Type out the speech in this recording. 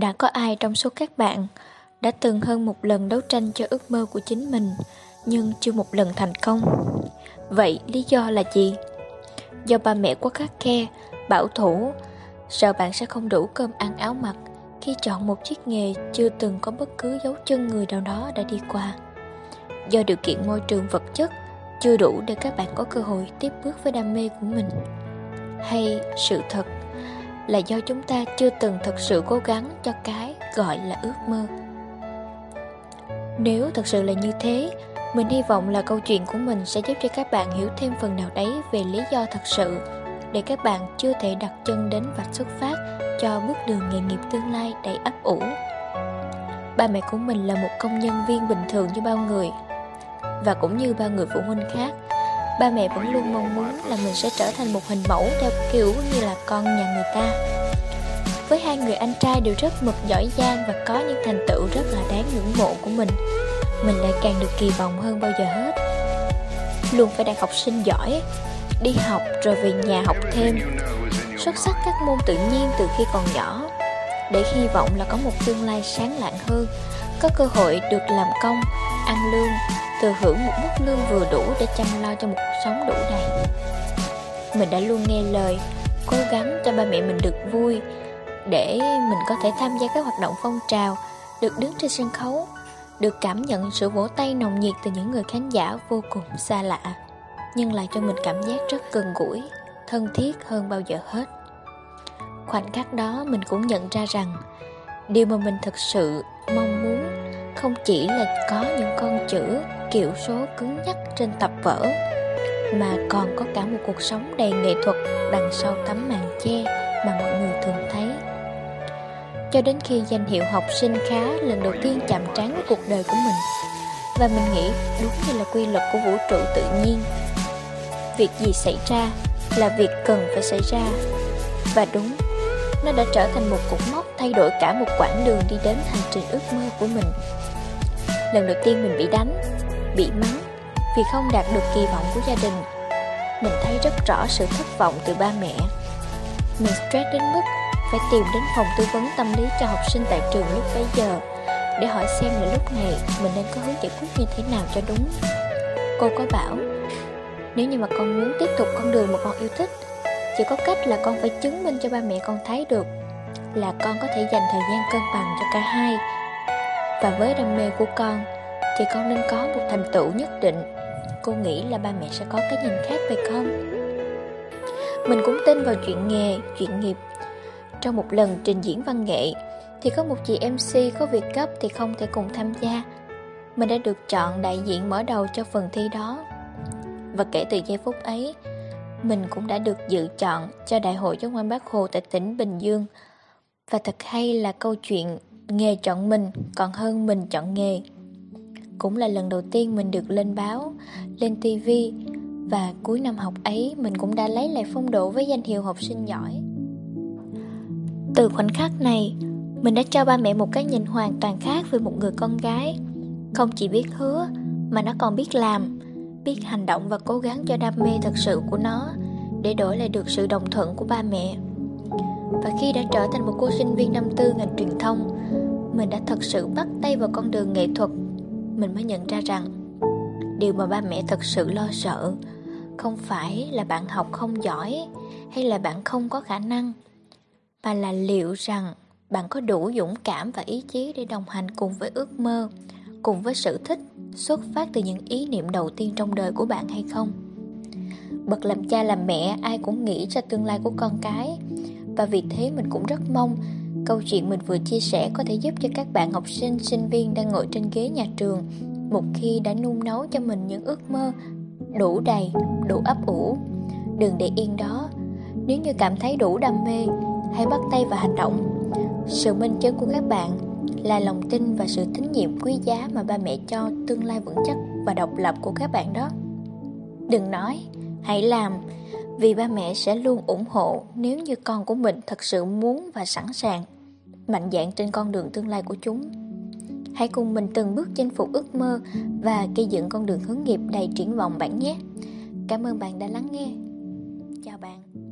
đã có ai trong số các bạn đã từng hơn một lần đấu tranh cho ước mơ của chính mình, nhưng chưa một lần thành công. Vậy lý do là gì? Do ba mẹ quá khắc khe, bảo thủ, sợ bạn sẽ không đủ cơm ăn áo mặc khi chọn một chiếc nghề chưa từng có bất cứ dấu chân người nào đó đã đi qua. Do điều kiện môi trường vật chất chưa đủ để các bạn có cơ hội tiếp bước với đam mê của mình. Hay sự thật là do chúng ta chưa từng thật sự cố gắng cho cái gọi là ước mơ. Nếu thật sự là như thế, mình hy vọng là câu chuyện của mình sẽ giúp cho các bạn hiểu thêm phần nào đấy về lý do thật sự để các bạn chưa thể đặt chân đến vạch xuất phát cho bước đường nghề nghiệp tương lai đầy ấp ủ. Ba mẹ của mình là một công nhân viên bình thường như bao người và cũng như bao người phụ huynh khác. Ba mẹ vẫn luôn mong muốn là mình sẽ trở thành một hình mẫu theo kiểu như là con nhà người ta. Với hai người anh trai đều rất mực giỏi giang và có những thành tựu rất là đáng ngưỡng mộ của mình, mình lại càng được kỳ vọng hơn bao giờ hết. Luôn phải đạt học sinh giỏi, đi học rồi về nhà học thêm, xuất sắc các môn tự nhiên từ khi còn nhỏ, để hy vọng là có một tương lai sáng lạng hơn, có cơ hội được làm công, ăn lương, thừa hưởng một mức lương vừa đủ để chăm lo cho một cuộc sống đủ đầy. Mình đã luôn nghe lời, cố gắng cho ba mẹ mình được vui, để mình có thể tham gia các hoạt động phong trào, được đứng trên sân khấu, được cảm nhận sự vỗ tay nồng nhiệt từ những người khán giả vô cùng xa lạ, nhưng lại cho mình cảm giác rất gần gũi, thân thiết hơn bao giờ hết. Khoảnh khắc đó mình cũng nhận ra rằng điều mà mình thực sự mong muốn không chỉ là có những con chữ kiểu số cứng nhắc trên tập vở, mà còn có cả một cuộc sống đầy nghệ thuật đằng sau tấm màn che mà mọi người thường thấy. Cho đến khi danh hiệu học sinh khá lần đầu tiên chạm trán với cuộc đời của mình, và mình nghĩ đúng như là quy luật của vũ trụ tự nhiên, việc gì xảy ra là việc cần phải xảy ra. Và đúng, nó đã trở thành một cột mốc thay đổi cả một quãng đường đi đến hành trình ước mơ của mình. Lần đầu tiên mình bị đánh bị mắng vì không đạt được kỳ vọng của gia đình mình thấy rất rõ sự thất vọng từ ba mẹ mình stress đến mức phải tìm đến phòng tư vấn tâm lý cho học sinh tại trường lúc bấy giờ để hỏi xem là lúc này mình nên có hướng giải quyết như thế nào cho đúng. Cô có bảo, nếu như mà con muốn tiếp tục con đường mà con yêu thích, chỉ có cách là con phải chứng minh cho ba mẹ con thấy được là con có thể dành thời gian cân bằng cho cả hai. Và với đam mê của con, thì con nên có một thành tựu nhất định. Cô nghĩ là ba mẹ sẽ có cái nhìn khác về con. Mình cũng tin vào chuyện nghề, chuyện nghiệp. Trong một lần trình diễn văn nghệ Thì có một chị MC có việc gấp thì không thể cùng tham gia. Mình đã được chọn đại diện mở đầu cho phần thi đó. Và kể từ giây phút ấy Mình cũng đã được dự chọn cho Đại hội Chống ngoan Bác Hồ tại tỉnh Bình Dương. Và thật hay là câu chuyện nghề chọn mình còn hơn mình chọn nghề. Cũng là lần đầu tiên mình được lên báo, lên TV Và cuối năm học ấy mình cũng đã lấy lại phong độ với danh hiệu học sinh giỏi từ khoảnh khắc này, mình đã cho ba mẹ một cái nhìn hoàn toàn khác về một người con gái. Không chỉ biết hứa, mà nó còn biết làm, biết hành động và cố gắng cho đam mê thật sự của nó để đổi lại được sự đồng thuận của ba mẹ. Và khi đã trở thành một cô sinh viên năm tư ngành truyền thông, mình đã thật sự bắt tay vào con đường nghệ thuật. Mình mới nhận ra rằng, điều mà ba mẹ thật sự lo sợ không phải là bạn học không giỏi hay là bạn không có khả năng mà là liệu rằng bạn có đủ dũng cảm và ý chí để đồng hành cùng với ước mơ, cùng với sự thích xuất phát từ những ý niệm đầu tiên trong đời của bạn hay không. Bậc làm cha làm mẹ ai cũng nghĩ cho tương lai của con cái và vì thế mình cũng rất mong câu chuyện mình vừa chia sẻ có thể giúp cho các bạn học sinh, sinh viên đang ngồi trên ghế nhà trường một khi đã nung nấu cho mình những ước mơ đủ đầy, đủ ấp ủ. Đừng để yên đó. Nếu như cảm thấy đủ đam mê hãy bắt tay vào hành động. Sự minh chứng của các bạn là lòng tin và sự tín nhiệm quý giá mà ba mẹ cho tương lai vững chắc và độc lập của các bạn đó. Đừng nói, hãy làm, vì ba mẹ sẽ luôn ủng hộ nếu như con của mình thật sự muốn và sẵn sàng mạnh dạn trên con đường tương lai của chúng. Hãy cùng mình từng bước chinh phục ước mơ và xây dựng con đường hướng nghiệp đầy triển vọng bạn nhé. Cảm ơn bạn đã lắng nghe. Chào bạn.